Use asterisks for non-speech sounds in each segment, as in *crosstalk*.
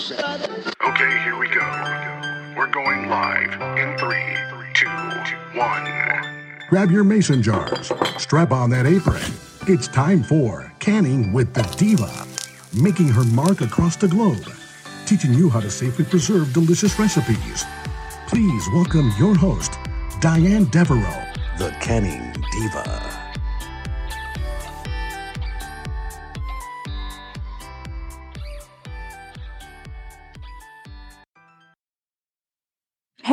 Okay, here we go. We're going live in three, two, one. Grab your mason jars, strap on that apron. It's time for Canning with the Diva, making her mark across the globe, teaching you how to safely preserve delicious recipes. Please welcome your host, Diane Devereaux, the Canning Diva.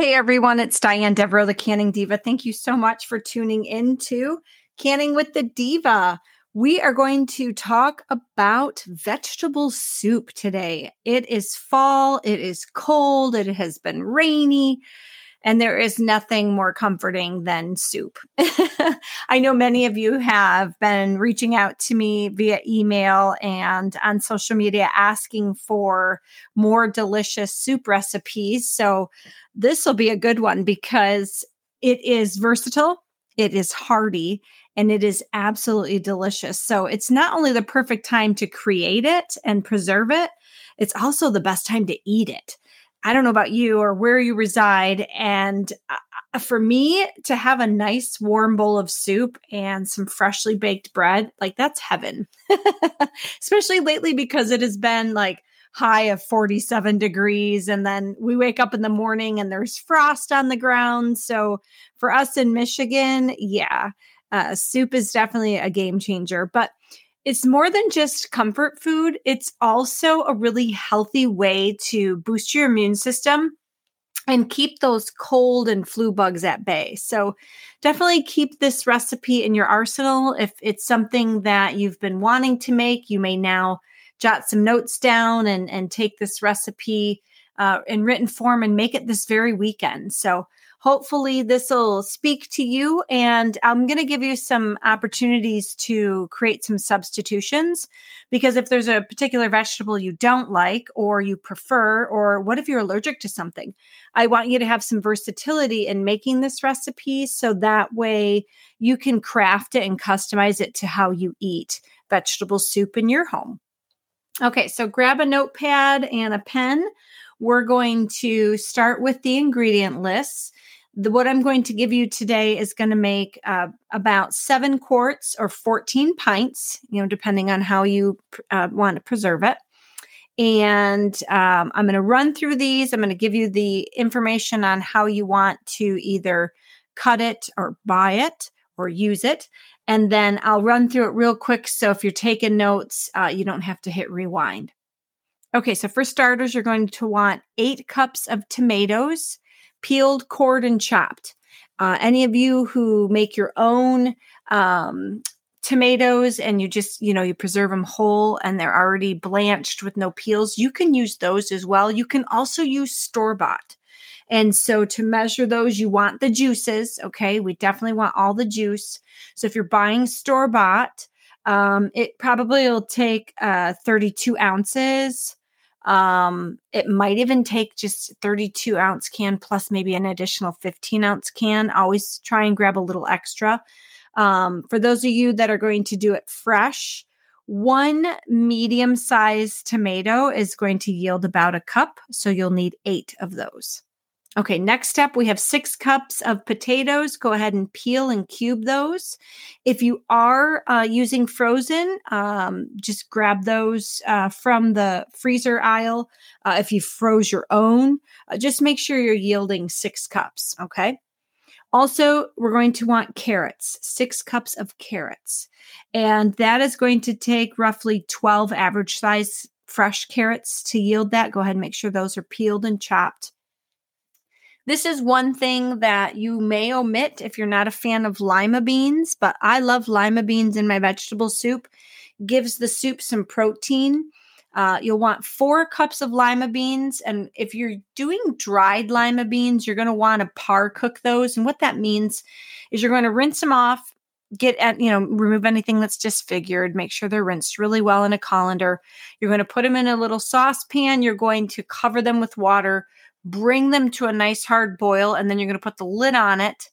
Hey everyone, it's Diane Devereaux, the Canning Diva. Thank you so much for tuning into Canning with the Diva. We are going to talk about vegetable soup today. It is fall, it is cold, it has been rainy, and there is nothing more comforting than soup. *laughs* *laughs* I know many of you have been reaching out to me via email and on social media asking for more delicious soup recipes. So, this will be a good one because it is versatile, it is hearty, and it is absolutely delicious. So, it's not only the perfect time to create it and preserve it, it's also the best time to eat it. I don't know about you or where you reside. And uh, for me to have a nice warm bowl of soup and some freshly baked bread, like that's heaven. *laughs* Especially lately because it has been like high of 47 degrees. And then we wake up in the morning and there's frost on the ground. So for us in Michigan, yeah, uh, soup is definitely a game changer. But it's more than just comfort food, it's also a really healthy way to boost your immune system and keep those cold and flu bugs at bay. So, definitely keep this recipe in your arsenal. If it's something that you've been wanting to make, you may now jot some notes down and, and take this recipe uh, in written form and make it this very weekend. So, hopefully this will speak to you and i'm going to give you some opportunities to create some substitutions because if there's a particular vegetable you don't like or you prefer or what if you're allergic to something i want you to have some versatility in making this recipe so that way you can craft it and customize it to how you eat vegetable soup in your home. Okay so grab a notepad and a pen. We're going to start with the ingredient lists the, what I'm going to give you today is going to make uh, about seven quarts or 14 pints, you know, depending on how you uh, want to preserve it. And um, I'm going to run through these. I'm going to give you the information on how you want to either cut it or buy it or use it. And then I'll run through it real quick. So if you're taking notes, uh, you don't have to hit rewind. Okay, so for starters, you're going to want eight cups of tomatoes peeled, cored, and chopped. Uh, any of you who make your own um, tomatoes and you just, you know, you preserve them whole and they're already blanched with no peels, you can use those as well. You can also use store bought. And so to measure those, you want the juices. Okay. We definitely want all the juice. So if you're buying store bought, um, it probably will take uh, 32 ounces um, it might even take just 32 ounce can plus maybe an additional 15 ounce can. Always try and grab a little extra. Um, for those of you that are going to do it fresh, one medium sized tomato is going to yield about a cup. So you'll need eight of those. Okay, next step, we have six cups of potatoes. Go ahead and peel and cube those. If you are uh, using frozen, um, just grab those uh, from the freezer aisle. Uh, if you froze your own, uh, just make sure you're yielding six cups. Okay. Also, we're going to want carrots, six cups of carrots. And that is going to take roughly 12 average size fresh carrots to yield that. Go ahead and make sure those are peeled and chopped. This is one thing that you may omit if you're not a fan of lima beans, but I love lima beans in my vegetable soup. Gives the soup some protein. Uh, you'll want four cups of lima beans. And if you're doing dried lima beans, you're going to want to par cook those. And what that means is you're going to rinse them off, get at, you know, remove anything that's disfigured, make sure they're rinsed really well in a colander. You're going to put them in a little saucepan. You're going to cover them with water bring them to a nice hard boil, and then you're going to put the lid on it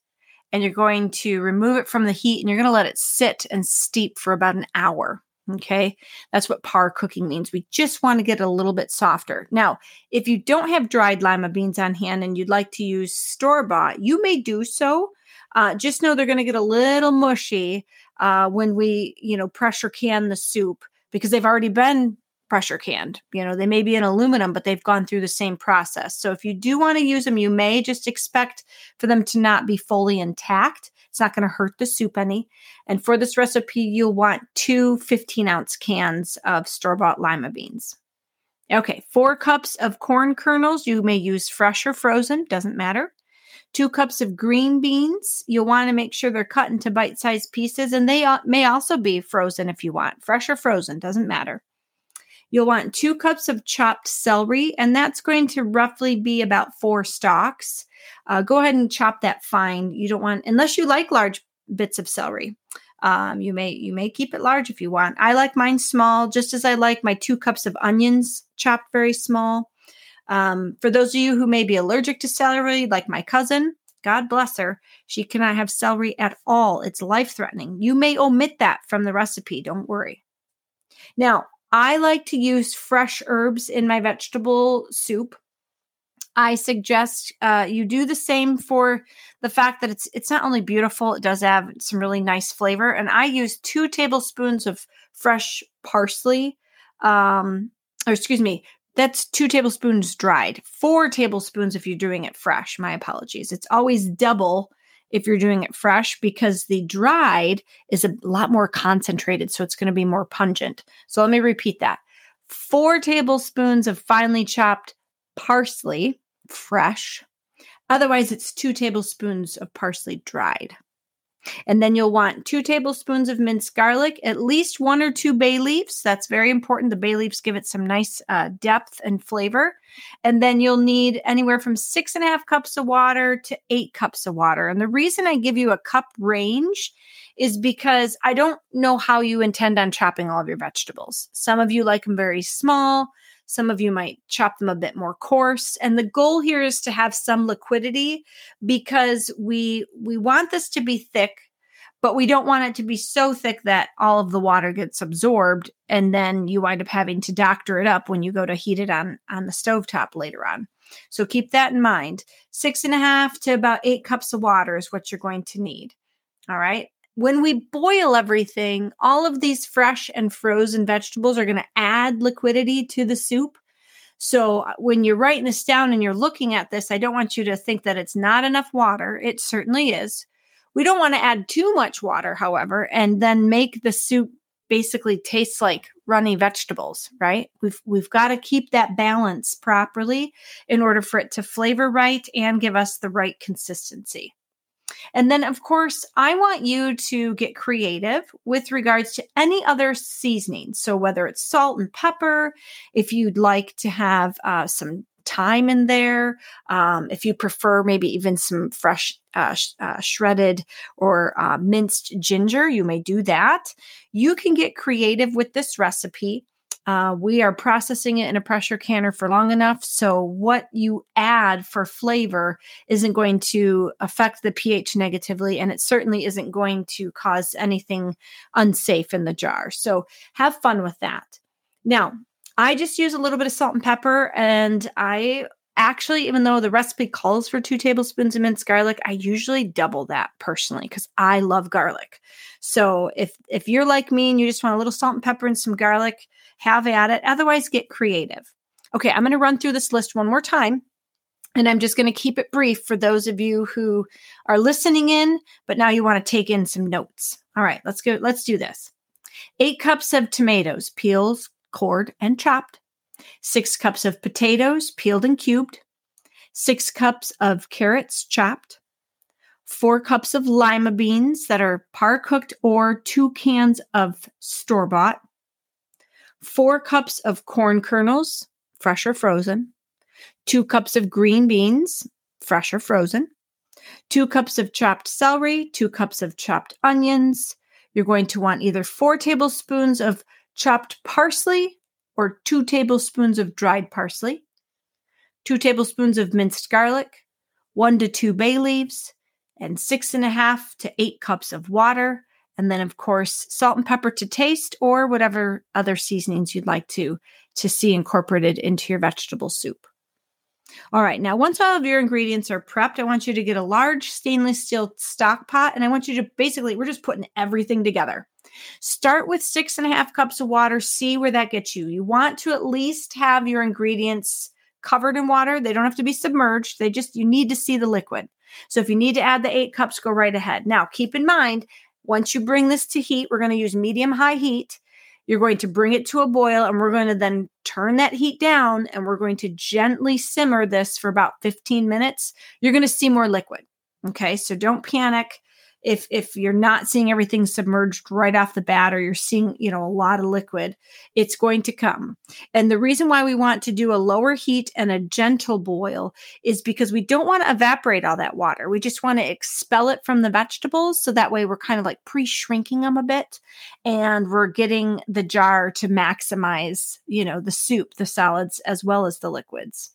and you're going to remove it from the heat and you're going to let it sit and steep for about an hour. Okay, that's what par cooking means. We just want to get a little bit softer. Now, if you don't have dried lima beans on hand and you'd like to use store bought, you may do so. Uh, just know they're going to get a little mushy uh, when we, you know, pressure can the soup because they've already been pressure canned. You know, they may be in aluminum, but they've gone through the same process. So if you do want to use them, you may just expect for them to not be fully intact. It's not going to hurt the soup any. And for this recipe, you'll want two 15 ounce cans of store bought lima beans. Okay, four cups of corn kernels. You may use fresh or frozen, doesn't matter. Two cups of green beans. You'll want to make sure they're cut into bite sized pieces, and they may also be frozen if you want, fresh or frozen, doesn't matter. You'll want two cups of chopped celery, and that's going to roughly be about four stalks. Uh, go ahead and chop that fine. You don't want, unless you like large bits of celery. Um, you may you may keep it large if you want. I like mine small, just as I like my two cups of onions chopped very small. Um, for those of you who may be allergic to celery, like my cousin, God bless her, she cannot have celery at all. It's life threatening. You may omit that from the recipe. Don't worry. Now, I like to use fresh herbs in my vegetable soup. I suggest uh, you do the same for the fact that it's it's not only beautiful, it does have some really nice flavor. And I use two tablespoons of fresh parsley, um, or excuse me, that's two tablespoons dried. Four tablespoons if you're doing it fresh. My apologies. It's always double if you're doing it fresh because the dried is a lot more concentrated. So it's going to be more pungent. So let me repeat that four tablespoons of finely chopped parsley, fresh. Otherwise, it's two tablespoons of parsley dried. And then you'll want two tablespoons of minced garlic, at least one or two bay leaves. That's very important. The bay leaves give it some nice uh, depth and flavor. And then you'll need anywhere from six and a half cups of water to eight cups of water. And the reason I give you a cup range is because I don't know how you intend on chopping all of your vegetables. Some of you like them very small. Some of you might chop them a bit more coarse. And the goal here is to have some liquidity because we we want this to be thick, but we don't want it to be so thick that all of the water gets absorbed and then you wind up having to doctor it up when you go to heat it on on the stove top later on. So keep that in mind. Six and a half to about eight cups of water is what you're going to need. All right when we boil everything, all of these fresh and frozen vegetables are going to add liquidity to the soup. So uh, when you're writing this down and you're looking at this, I don't want you to think that it's not enough water. It certainly is. We don't want to add too much water, however, and then make the soup basically taste like runny vegetables, right? We've we've got to keep that balance properly in order for it to flavor right and give us the right consistency. And then, of course, I want you to get creative with regards to any other seasoning. So, whether it's salt and pepper, if you'd like to have uh, some thyme in there, um, if you prefer maybe even some fresh uh, sh- uh, shredded or uh, minced ginger, you may do that. You can get creative with this recipe. Uh, we are processing it in a pressure canner for long enough. So, what you add for flavor isn't going to affect the pH negatively, and it certainly isn't going to cause anything unsafe in the jar. So, have fun with that. Now, I just use a little bit of salt and pepper, and I actually, even though the recipe calls for two tablespoons of minced garlic, I usually double that personally because I love garlic. So if if you're like me and you just want a little salt and pepper and some garlic, have at it. Otherwise, get creative. Okay, I'm going to run through this list one more time. And I'm just going to keep it brief for those of you who are listening in, but now you want to take in some notes. All right, let's go. Let's do this. Eight cups of tomatoes, peels, cored, and chopped. Six cups of potatoes, peeled and cubed. Six cups of carrots, chopped. Four cups of lima beans that are par cooked or two cans of store bought four cups of corn kernels, fresh or frozen, two cups of green beans, fresh or frozen, two cups of chopped celery, two cups of chopped onions. You're going to want either four tablespoons of chopped parsley or two tablespoons of dried parsley, two tablespoons of minced garlic, one to two bay leaves, and six and a half to eight cups of water. And then, of course, salt and pepper to taste, or whatever other seasonings you'd like to, to see incorporated into your vegetable soup. All right, now once all of your ingredients are prepped, I want you to get a large stainless steel stock pot and I want you to basically, we're just putting everything together. Start with six and a half cups of water, see where that gets you. You want to at least have your ingredients covered in water. They don't have to be submerged, they just, you need to see the liquid. So if you need to add the eight cups, go right ahead. Now, keep in mind, once you bring this to heat, we're going to use medium high heat. You're going to bring it to a boil and we're going to then turn that heat down and we're going to gently simmer this for about 15 minutes. You're going to see more liquid. Okay. So don't panic if if you're not seeing everything submerged right off the bat or you're seeing you know a lot of liquid it's going to come. And the reason why we want to do a lower heat and a gentle boil is because we don't want to evaporate all that water. We just want to expel it from the vegetables. So that way we're kind of like pre-shrinking them a bit and we're getting the jar to maximize you know the soup the salads as well as the liquids.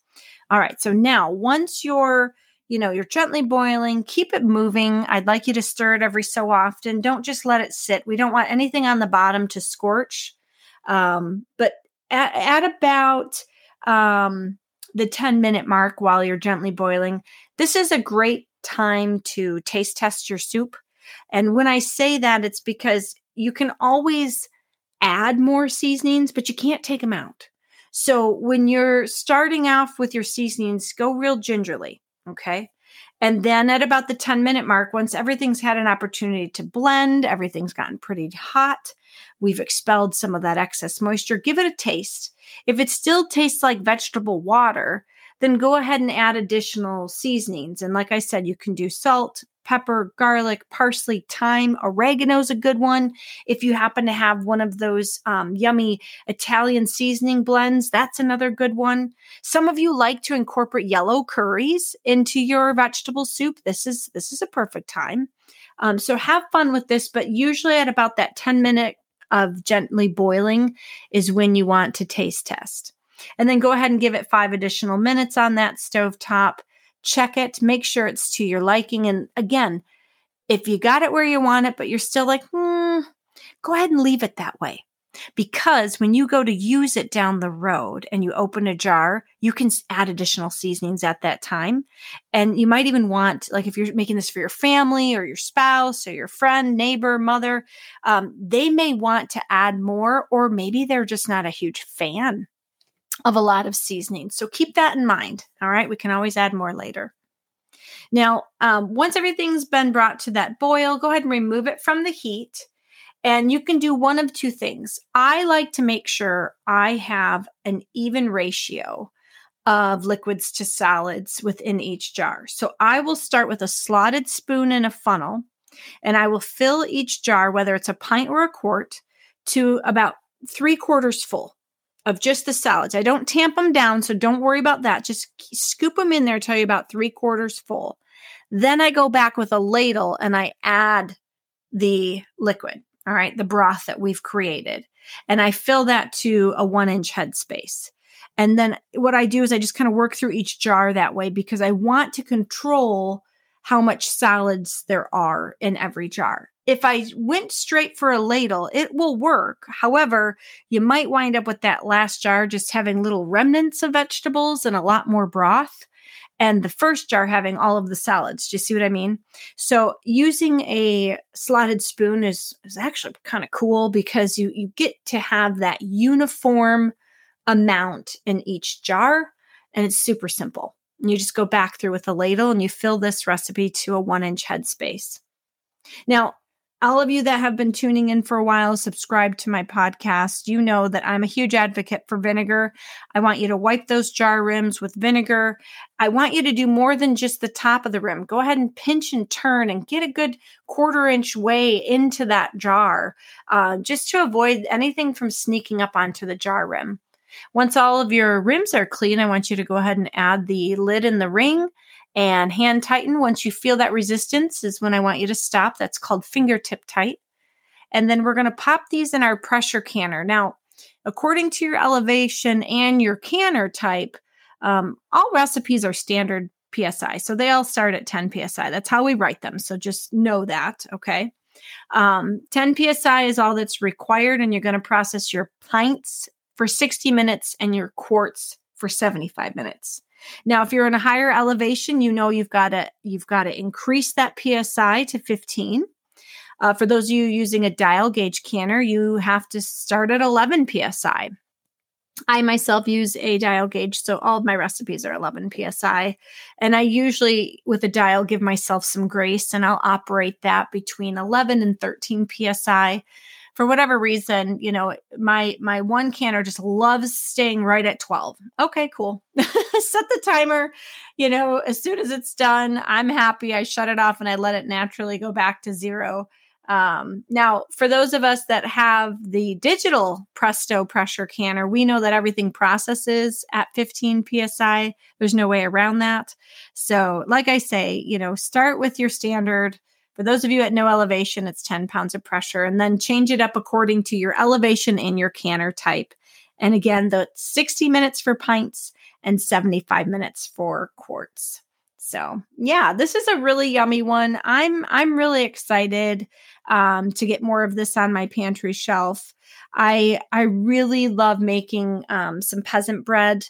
All right. So now once you're you know, you're gently boiling, keep it moving. I'd like you to stir it every so often. Don't just let it sit. We don't want anything on the bottom to scorch. Um, but at, at about um, the 10 minute mark while you're gently boiling, this is a great time to taste test your soup. And when I say that, it's because you can always add more seasonings, but you can't take them out. So when you're starting off with your seasonings, go real gingerly. Okay. And then at about the 10 minute mark, once everything's had an opportunity to blend, everything's gotten pretty hot, we've expelled some of that excess moisture, give it a taste. If it still tastes like vegetable water, then go ahead and add additional seasonings. And like I said, you can do salt, pepper, garlic, parsley, thyme, oregano is a good one. If you happen to have one of those um, yummy Italian seasoning blends, that's another good one. Some of you like to incorporate yellow curries into your vegetable soup. This is this is a perfect time. Um, so have fun with this, but usually at about that 10 minute of gently boiling is when you want to taste test. And then go ahead and give it five additional minutes on that stove top check it, make sure it's to your liking. And again, if you got it where you want it, but you're still like, hmm, go ahead and leave it that way. Because when you go to use it down the road and you open a jar, you can add additional seasonings at that time. And you might even want, like, if you're making this for your family or your spouse or your friend, neighbor, mother, um, they may want to add more, or maybe they're just not a huge fan of a lot of seasoning. So keep that in mind. All right. We can always add more later. Now, um, once everything's been brought to that boil, go ahead and remove it from the heat. And you can do one of two things. I like to make sure I have an even ratio of liquids to solids within each jar. So I will start with a slotted spoon in a funnel, and I will fill each jar, whether it's a pint or a quart, to about three quarters full of just the salads. I don't tamp them down, so don't worry about that. Just scoop them in there till you're about three quarters full. Then I go back with a ladle and I add the liquid, all right, the broth that we've created. And I fill that to a one inch headspace. And then what I do is I just kind of work through each jar that way because I want to control how much salads there are in every jar if I went straight for a ladle, it will work. However, you might wind up with that last jar just having little remnants of vegetables and a lot more broth. And the first jar having all of the salads. Do you see what I mean? So using a slotted spoon is, is actually kind of cool because you, you get to have that uniform amount in each jar. And it's super simple. You just go back through with a ladle and you fill this recipe to a one inch headspace. Now, all of you that have been tuning in for a while, subscribe to my podcast. You know that I'm a huge advocate for vinegar. I want you to wipe those jar rims with vinegar. I want you to do more than just the top of the rim. Go ahead and pinch and turn and get a good quarter inch way into that jar uh, just to avoid anything from sneaking up onto the jar rim. Once all of your rims are clean, I want you to go ahead and add the lid and the ring and hand tighten. Once you feel that resistance is when I want you to stop. That's called fingertip tight. And then we're going to pop these in our pressure canner. Now, according to your elevation and your canner type, um, all recipes are standard PSI. So they all start at 10 PSI. That's how we write them. So just know that. Okay. Um, 10 psi is all that's required, and you're going to process your pints for 60 minutes and your quarts for 75 minutes. Now, if you're in a higher elevation, you know you've got to you've got to increase that psi to 15. Uh, for those of you using a dial gauge canner, you have to start at 11 psi. I myself use a dial gauge, so all of my recipes are 11 psi. And I usually, with a dial, give myself some grace and I'll operate that between 11 and 13 psi. For whatever reason, you know, my my one canner just loves staying right at 12. Okay, cool. *laughs* Set the timer. You know, as soon as it's done, I'm happy. I shut it off and I let it naturally go back to zero. Um, now, for those of us that have the digital Presto pressure canner, we know that everything processes at 15 psi. There's no way around that. So, like I say, you know, start with your standard. For those of you at no elevation, it's 10 pounds of pressure, and then change it up according to your elevation and your canner type. And again, the 60 minutes for pints and 75 minutes for quarts. So yeah, this is a really yummy one. I'm I'm really excited um, to get more of this on my pantry shelf. I I really love making um, some peasant bread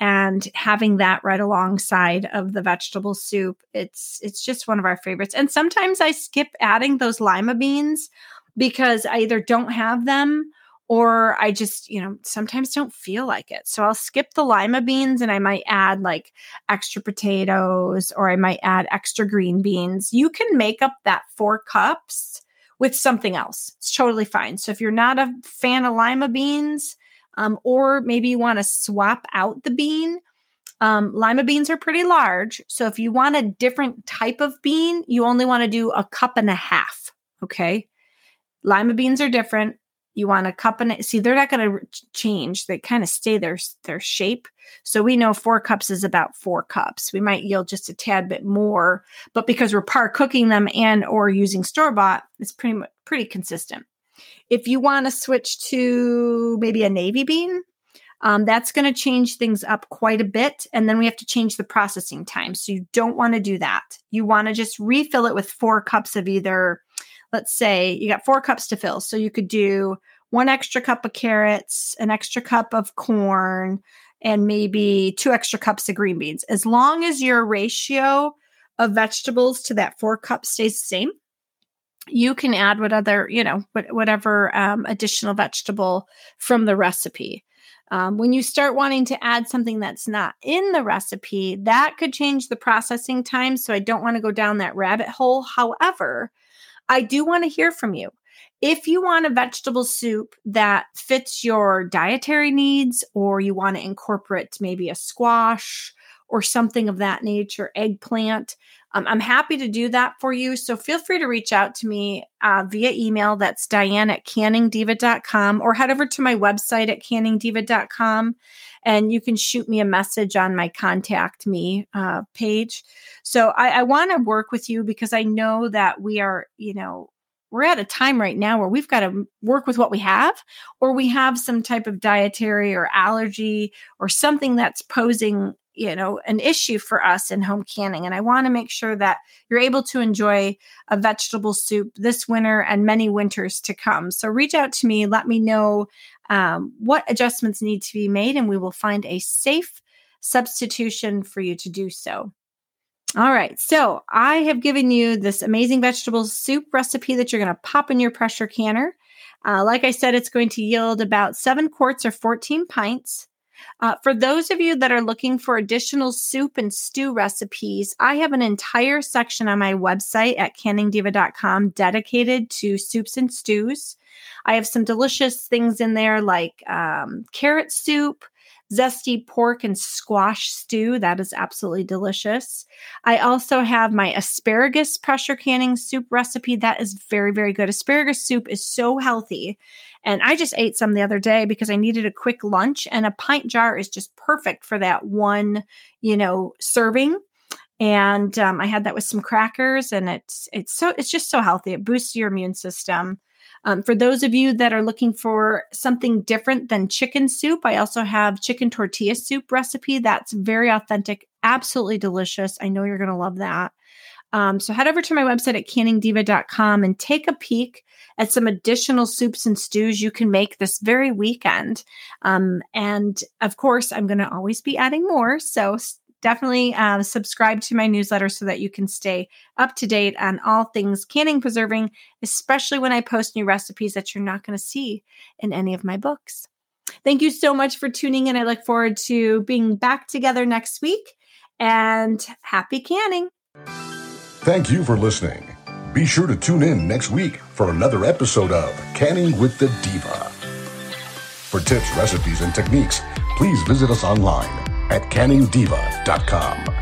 and having that right alongside of the vegetable soup. It's it's just one of our favorites. And sometimes I skip adding those lima beans because I either don't have them or I just, you know, sometimes don't feel like it. So I'll skip the lima beans and I might add like extra potatoes or I might add extra green beans. You can make up that four cups with something else. It's totally fine. So if you're not a fan of lima beans, um, or maybe you want to swap out the bean, um, lima beans are pretty large. So if you want a different type of bean, you only want to do a cup and a half. Okay. Lima beans are different you want a cup and see they're not going to change. They kind of stay their their shape. So we know four cups is about four cups. We might yield just a tad bit more but because we're par cooking them and or using store bought it's pretty much pretty consistent. If you want to switch to maybe a navy bean um, that's going to change things up quite a bit and then we have to change the processing time. So you don't want to do that. You want to just refill it with four cups of either let's say you got four cups to fill. So you could do one extra cup of carrots, an extra cup of corn, and maybe two extra cups of green beans. As long as your ratio of vegetables to that four cups stays the same, you can add what other, you know, whatever um, additional vegetable from the recipe. Um, when you start wanting to add something that's not in the recipe, that could change the processing time. So I don't want to go down that rabbit hole. However, I do want to hear from you. If you want a vegetable soup that fits your dietary needs, or you want to incorporate maybe a squash or something of that nature, eggplant, um, I'm happy to do that for you. So feel free to reach out to me uh, via email. That's diane at canningdiva.com or head over to my website at canningdiva.com and you can shoot me a message on my contact me uh, page. So I, I want to work with you because I know that we are, you know, we're at a time right now where we've got to work with what we have, or we have some type of dietary or allergy or something that's posing, you know, an issue for us in home canning. And I want to make sure that you're able to enjoy a vegetable soup this winter and many winters to come. So reach out to me, let me know um, what adjustments need to be made, and we will find a safe substitution for you to do so. All right, so I have given you this amazing vegetable soup recipe that you're going to pop in your pressure canner. Uh, like I said, it's going to yield about seven quarts or 14 pints. Uh, for those of you that are looking for additional soup and stew recipes, I have an entire section on my website at canningdiva.com dedicated to soups and stews. I have some delicious things in there like um, carrot soup, zesty pork and squash stew. That is absolutely delicious. I also have my asparagus pressure canning soup recipe. That is very, very good. Asparagus soup is so healthy. And I just ate some the other day because I needed a quick lunch, and a pint jar is just perfect for that one, you know, serving and um, I had that with some crackers, and it's it's so it's just so healthy. It boosts your immune system. Um, for those of you that are looking for something different than chicken soup, I also have chicken tortilla soup recipe. That's very authentic, absolutely delicious. I know you're going to love that. Um, so head over to my website at canningdiva.com and take a peek at some additional soups and stews you can make this very weekend. Um, and of course, I'm going to always be adding more. So definitely uh, subscribe to my newsletter so that you can stay up to date on all things canning preserving, especially when I post new recipes that you're not going to see in any of my books. Thank you so much for tuning in. I look forward to being back together next week and happy canning. Thank you for listening. Be sure to tune in next week for another episode of Canning with the Diva. For tips, recipes, and techniques, please visit us online at canningdiva.com.